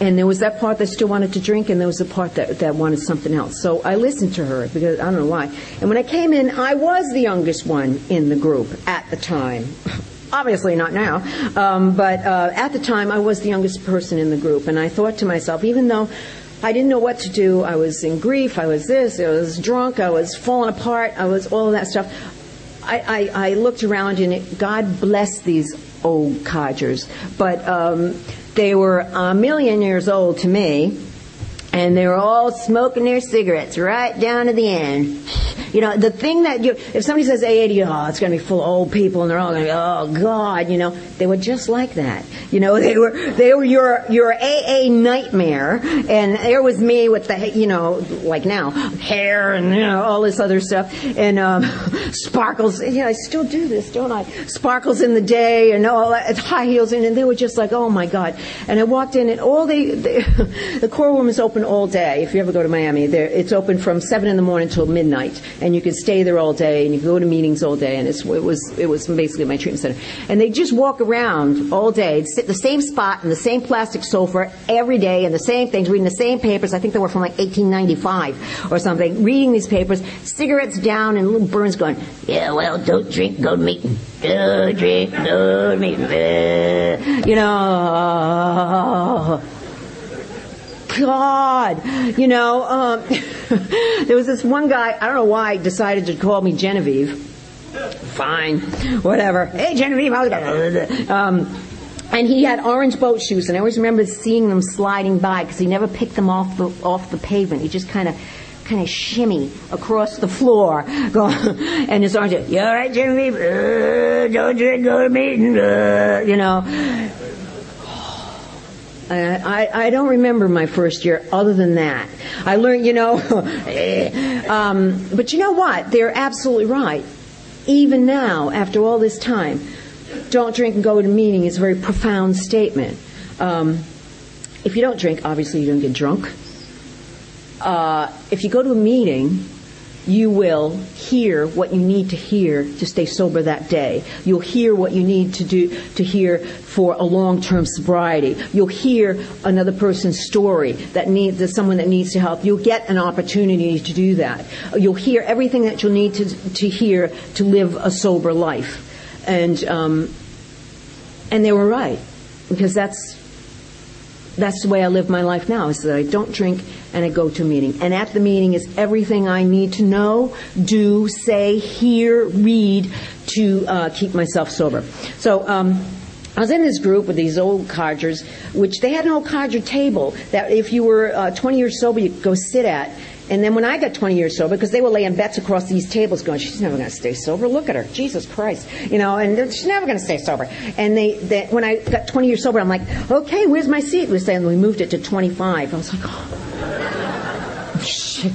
and there was that part that still wanted to drink, and there was the part that, that wanted something else. So I listened to her because I don't know why. And when I came in, I was the youngest one in the group at the time. [LAUGHS] Obviously not now, um, but uh, at the time I was the youngest person in the group, and I thought to myself, even though I didn't know what to do, I was in grief, I was this, I was drunk, I was falling apart, I was all of that stuff. I, I, I looked around, and it, God bless these old codgers, but. Um, they were a million years old to me, and they were all smoking their cigarettes right down to the end. You know, the thing that you, if somebody says AA to you, oh, it's going to be full of old people, and they're all going oh God, you know, they were just like that. You know, [LAUGHS] they were they were your your AA nightmare, and there was me with the you know like now hair and you know all this other stuff, and um, [LAUGHS] sparkles. Yeah, I still do this, don't I? Sparkles in the day and all that, high heels, and, and they were just like, oh my God. And I walked in, and all they, they [LAUGHS] the core room is open all day. If you ever go to Miami, it's open from seven in the morning till midnight and you could stay there all day, and you could go to meetings all day, and it was it was basically my treatment center. And they just walk around all day, sit the same spot in the same plastic sofa every day, and the same things, reading the same papers. I think they were from like 1895 or something. Reading these papers, cigarettes down, and little Burns going, "Yeah, well, don't drink, go meeting. Don't drink, go to meeting." Uh, you know. God, you know, um, [LAUGHS] there was this one guy, I don't know why, decided to call me Genevieve. Fine, whatever. Hey, Genevieve, how's it um, and he had orange boat shoes, and I always remember seeing them sliding by because he never picked them off the off the pavement. He just kind of kind of shimmy across the floor, [LAUGHS] going, and his arms. You all right, Genevieve? Uh, don't drink, go to meeting. Uh, you know. I, I don't remember my first year other than that. I learned, you know, [LAUGHS] um, but you know what? They're absolutely right. Even now, after all this time, don't drink and go to a meeting is a very profound statement. Um, if you don't drink, obviously you don't get drunk. Uh, if you go to a meeting, you will hear what you need to hear to stay sober that day. You'll hear what you need to do to hear for a long-term sobriety. You'll hear another person's story that needs that someone that needs to help. You'll get an opportunity to do that. You'll hear everything that you'll need to to hear to live a sober life. And um, and they were right because that's that's the way I live my life now is that I don't drink and I go to a meeting. And at the meeting is everything I need to know, do, say, hear, read to uh, keep myself sober. So, um, I was in this group with these old codgers, which they had an old codger table that if you were uh, 20 years sober, you could go sit at. And then when I got 20 years sober, because they were laying bets across these tables going, she's never going to stay sober. Look at her. Jesus Christ. You know, and she's never going to stay sober. And they, they, when I got 20 years sober, I'm like, okay, where's my seat? We saying we moved it to 25. I was like, oh, shit.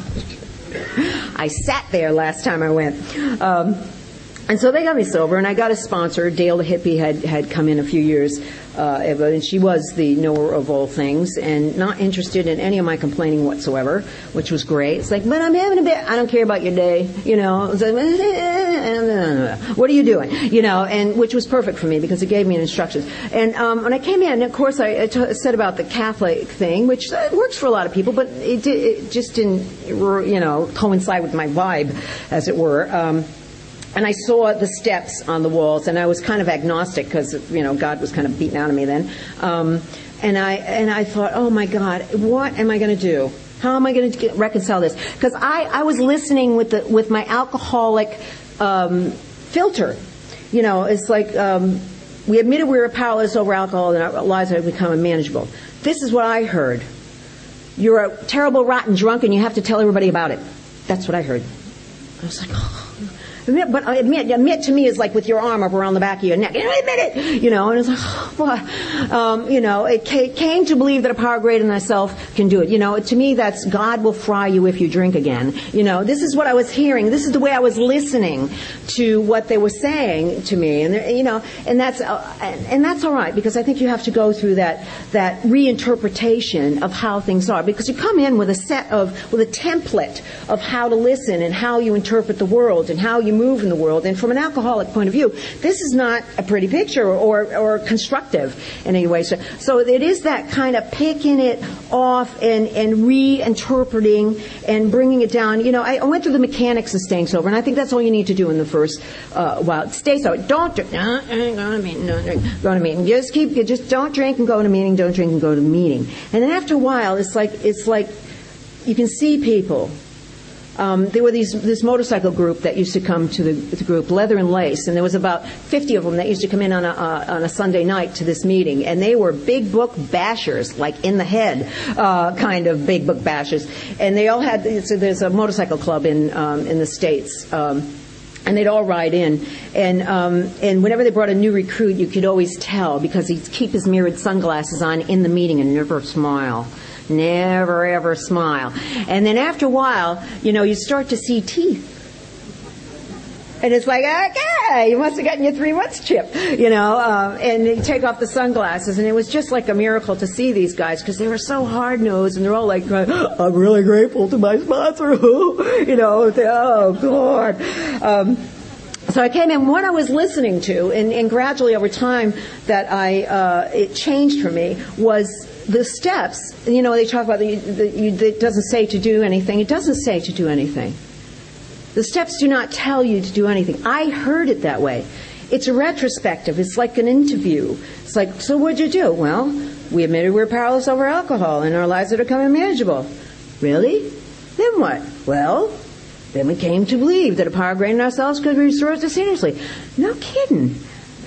I sat there last time I went. Um, and so they got me sober, and I got a sponsor. Dale the hippie had, had come in a few years, uh, and she was the knower of all things, and not interested in any of my complaining whatsoever, which was great. It's like, but I'm having a bit. I don't care about your day, you know. Like, what are you doing, you know? And which was perfect for me because it gave me instructions. And um, when I came in, of course, I, I t- said about the Catholic thing, which uh, works for a lot of people, but it, it just didn't, you know, coincide with my vibe, as it were. Um, and I saw the steps on the walls, and I was kind of agnostic because you know God was kind of beating out of me then. Um, and I and I thought, oh my God, what am I going to do? How am I going to reconcile this? Because I, I was listening with the with my alcoholic um, filter. You know, it's like um, we admitted we were powerless over alcohol, and our lives had become unmanageable. This is what I heard. You're a terrible, rotten drunk, and you have to tell everybody about it. That's what I heard. I was like, oh. Admit, but admit, admit to me is like with your arm up around the back of your neck. You know, admit it. You know, and it's like? [SIGHS] Um, you know, it came to believe that a power greater than myself can do it. You know, to me, that's God will fry you if you drink again. You know, this is what I was hearing. This is the way I was listening to what they were saying to me, and you know, and that's uh, and that's all right because I think you have to go through that that reinterpretation of how things are because you come in with a set of with a template of how to listen and how you interpret the world and how you move in the world. And from an alcoholic point of view, this is not a pretty picture or, or constructive in any way. So, so it is that kind of picking it off and, and reinterpreting and bringing it down. You know, I, I went through the mechanics of staying sober, and I think that's all you need to do in the first uh, while. Stay sober. Don't drink. No, to meeting. No, drink. Go to meeting. Just keep. Just don't drink and go to meeting. Don't drink and go to meeting. And then after a while, it's like it's like you can see people um, there were these this motorcycle group that used to come to the, the, group, Leather and Lace, and there was about 50 of them that used to come in on a, uh, on a Sunday night to this meeting, and they were big book bashers, like in the head uh, kind of big book bashers, and they all had so there's a motorcycle club in um, in the states. Um, and they'd all ride in, and um, and whenever they brought a new recruit, you could always tell because he'd keep his mirrored sunglasses on in the meeting and never smile never ever smile. And then after a while, you know, you start to see teeth. And it's like, okay, you must have gotten your three months chip, you know. Uh, and you take off the sunglasses, and it was just like a miracle to see these guys because they were so hard nosed, and they're all like, "I'm really grateful to my sponsor," who, you know. Oh God. Um, so I came in. What I was listening to, and, and gradually over time, that I uh, it changed for me was the steps. You know, they talk about the, the you, it doesn't say to do anything. It doesn't say to do anything. The steps do not tell you to do anything. I heard it that way. It's a retrospective. It's like an interview. It's like, so what'd you do? Well, we admitted we're powerless over alcohol and our lives are becoming manageable. Really? Then what? Well, then we came to believe that a power greater than ourselves could restore us to seriously. No kidding.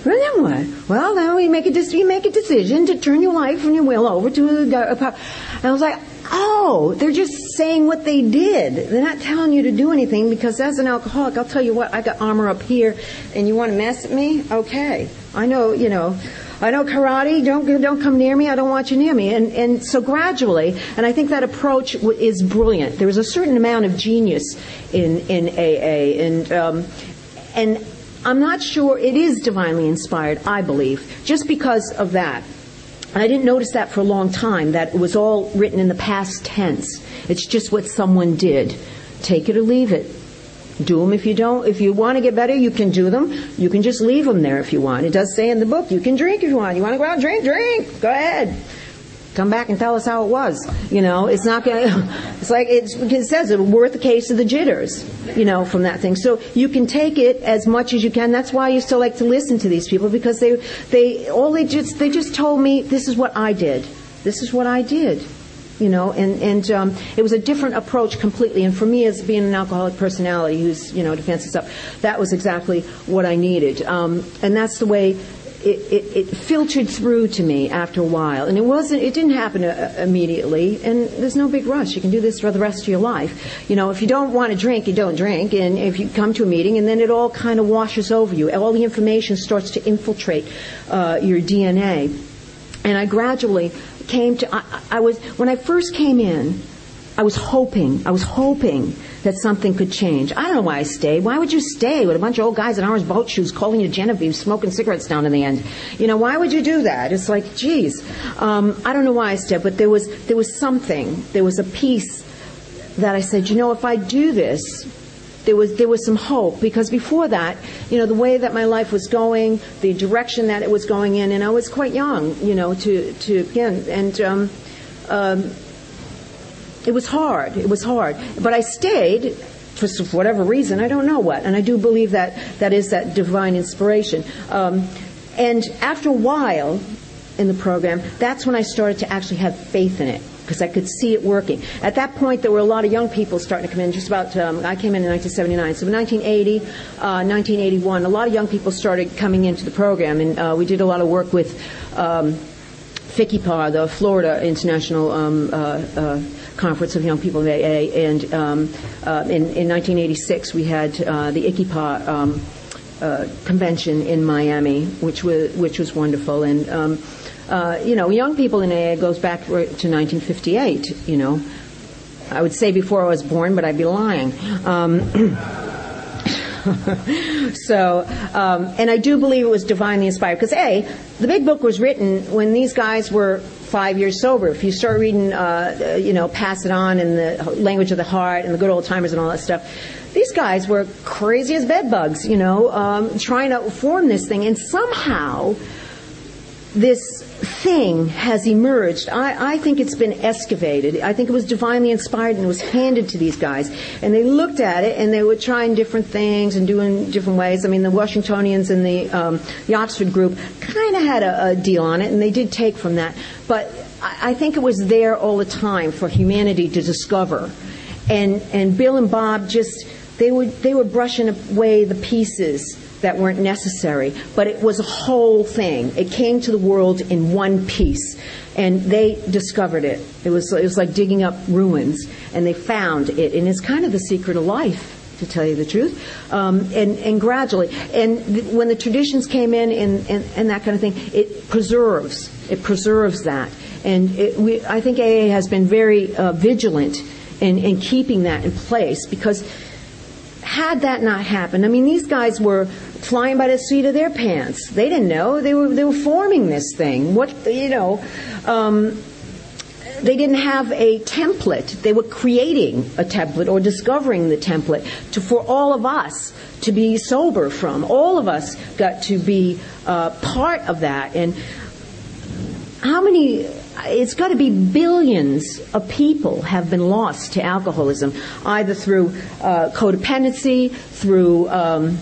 Well, then what? Well, then we make a you make a decision to turn your life and your will over to a power. And I was like, oh, they're just saying what they did. They're not telling you to do anything because as an alcoholic, I'll tell you what, I got armor up here, and you want to mess with me? Okay, I know, you know. I know karate. Don't don't come near me. I don't want you near me. And and so gradually, and I think that approach is brilliant. There is a certain amount of genius in in AA, and um, and I'm not sure it is divinely inspired. I believe just because of that. I didn't notice that for a long time. That it was all written in the past tense. It's just what someone did. Take it or leave it. Do them if you don't. If you want to get better, you can do them. You can just leave them there if you want. It does say in the book, you can drink if you want. You want to go out and drink, drink. Go ahead. Come back and tell us how it was. You know, it's not going [LAUGHS] to, it's like it's, it says it's worth the case of the jitters, you know, from that thing. So you can take it as much as you can. That's why I used to like to listen to these people because they, they, all they just, they just told me, this is what I did. This is what I did you know, and, and um, it was a different approach completely. And for me, as being an alcoholic personality who's, you know, defensive stuff, that was exactly what I needed. Um, and that's the way it, it, filtered through to me after a while. And it wasn't, it didn't happen uh, immediately. And there's no big rush. You can do this for the rest of your life. You know, if you don't want to drink, you don't drink. And if you come to a meeting and then it all kind of washes over you, all the information starts to infiltrate uh, your DNA. And I gradually came to, I, I was, when I first came in, I was hoping, I was hoping that something could change. I don't know why I stayed. Why would you stay with a bunch of old guys in orange boat shoes calling you Genevieve, smoking cigarettes down in the end? You know, why would you do that? It's like, geez. Um, I don't know why I stayed, but there was, there was something, there was a piece that I said, you know, if I do this, there was there was some hope because before that, you know, the way that my life was going, the direction that it was going in, and I was quite young, you know, to to begin, and um, um, it was hard. It was hard, but I stayed for whatever reason. I don't know what, and I do believe that that is that divine inspiration. Um, and after a while in the program, that's when I started to actually have faith in it because I could see it working. At that point, there were a lot of young people starting to come in. Just about, um, I came in in 1979. So in 1980, uh, 1981, a lot of young people started coming into the program, and uh, we did a lot of work with um, FICYPA, the Florida International um, uh, uh, Conference of Young People of AA, and um, uh, in, in, 1986 we had uh, the ICYPAA um, convention in Miami, which was which was wonderful, and um, uh, you know, young people in AA goes back to 1958. You know, I would say before I was born, but I'd be lying. Um, [LAUGHS] so, um, and I do believe it was divinely inspired because a, the big book was written when these guys were five years sober. If you start reading, uh, you know, Pass It On and the Language of the Heart and the Good Old Timers and all that stuff, these guys were crazy as bedbugs, you know, um, trying to form this thing, and somehow this thing has emerged. I, I, think it's been excavated. I think it was divinely inspired and it was handed to these guys. And they looked at it and they were trying different things and doing different ways. I mean, the Washingtonians and the, um, the Oxford group kind of had a, a, deal on it and they did take from that. But I, I think it was there all the time for humanity to discover. And, and Bill and Bob just, they were, they were brushing away the pieces that weren't necessary, but it was a whole thing. It came to the world in one piece, and they discovered it. It was, it was like digging up ruins, and they found it, and it's kind of the secret of life. To tell you the truth, um, and and gradually, and th- when the traditions came in and, and, and that kind of thing, it preserves it preserves that, and it, we, I think AA has been very uh, vigilant in, in keeping that in place because had that not happened, I mean, these guys were flying by the seat of their pants. They didn't know they were they were forming this thing. What you know. Um, they didn't have a template. They were creating a template or discovering the template to, for all of us to be sober from. All of us got to be uh, part of that. And how many it's got to be billions of people have been lost to alcoholism, either through uh, codependency, through um,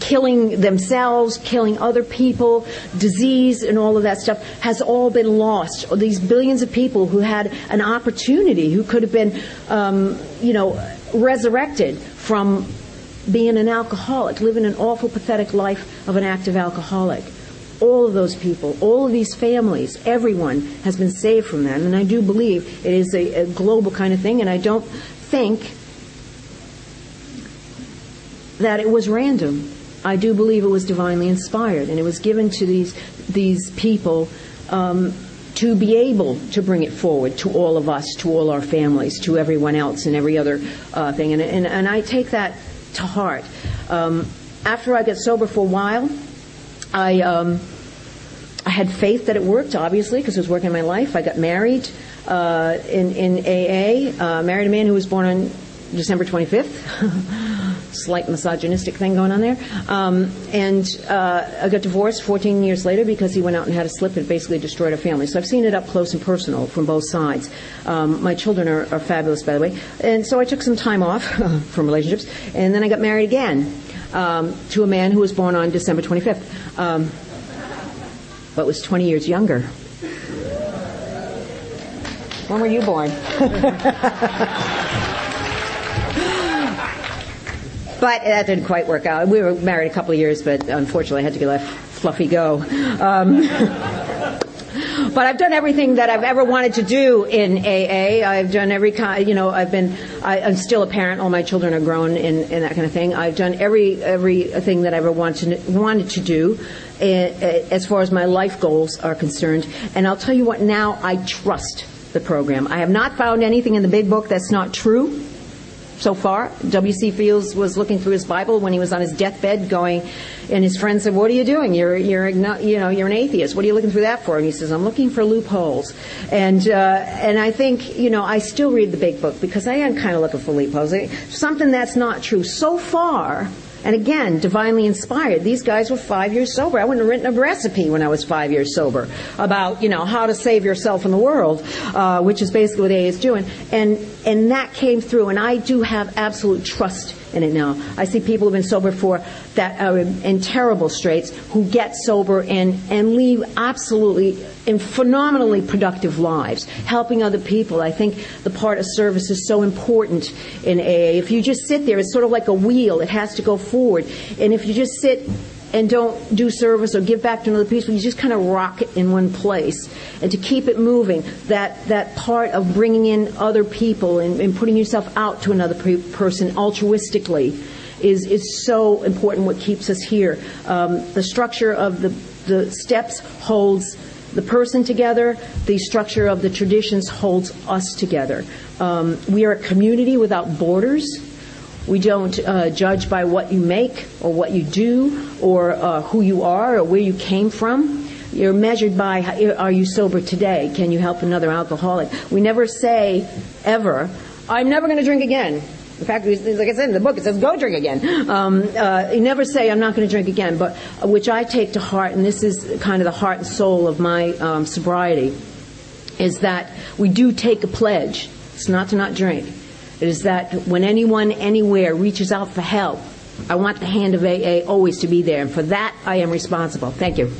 killing themselves, killing other people, disease, and all of that stuff has all been lost. These billions of people who had an opportunity, who could have been, um, you know, resurrected from being an alcoholic, living an awful, pathetic life of an active alcoholic. All of those people, all of these families, everyone has been saved from that. And I do believe it is a, a global kind of thing, and I don't think that it was random. I do believe it was divinely inspired, and it was given to these these people um, to be able to bring it forward to all of us, to all our families, to everyone else, and every other uh, thing. And, and, and I take that to heart. Um, after I got sober for a while, I um, I had faith that it worked, obviously, because it was working in my life. I got married uh, in in AA, uh, married a man who was born on December 25th. [LAUGHS] slight misogynistic thing going on there. Um, and uh, I got divorced 14 years later because he went out and had a slip and basically destroyed our family. So I've seen it up close and personal from both sides. Um, my children are, are, fabulous, by the way. And so I took some time off [LAUGHS] from relationships, and then I got married again um, to a man who was born on December 25th, um, but was 20 years younger. When were you born? [LAUGHS] But that didn't quite work out. We were married a couple of years, but unfortunately I had to let Fluffy go. Um, [LAUGHS] but I've done everything that I've ever wanted to do in AA. I've done every kind, you know, I've been, I, am still a parent. All my children are grown and, and that kind of thing. I've done every, everything that I ever wanted to, wanted to do eh, eh, as far as my life goals are concerned. And I'll tell you what, now I trust the program. I have not found anything in the big book that's not true so far. W.C. Fields was looking through his Bible when he was on his deathbed, going, and his friend said, "What are you doing? You're you're you know you're an atheist. What are you looking through that for?" And he says, "I'm looking for loopholes." And uh, and I think you know I still read the big book because I am kind of looking for loopholes. Something that's not true so far and again, divinely inspired. These guys were five years sober. I wouldn't have written a recipe when I was five years sober about, you know, how to save yourself in the world, uh, which is basically what AA is doing. And, and that came through, and I do have absolute trust in it now. I see people who've been sober for that are in terrible straits who get sober and, and leave absolutely in phenomenally productive lives, helping other people. I think the part of service is so important in AA. If you just sit there, it's sort of like a wheel. It has to go forward. And if you just sit and don't do service or give back to another people, you just kind of rock it in one place. And to keep it moving, that, that part of bringing in other people and, and putting yourself out to another pe- person altruistically is, is so important what keeps us here. Um, the structure of the, the steps holds the person together. The structure of the traditions holds us together. Um, we are a community without borders. We don't uh, judge by what you make or what you do or uh, who you are or where you came from. You're measured by are you sober today? Can you help another alcoholic? We never say ever, I'm never going to drink again. In fact, like I said in the book, it says, go drink again. Um, uh, you never say, I'm not going to drink again, but uh, which I take to heart, and this is kind of the heart and soul of my um, sobriety, is that we do take a pledge. It's not to not drink. Is that when anyone anywhere reaches out for help, I want the hand of AA always to be there, and for that I am responsible. Thank you.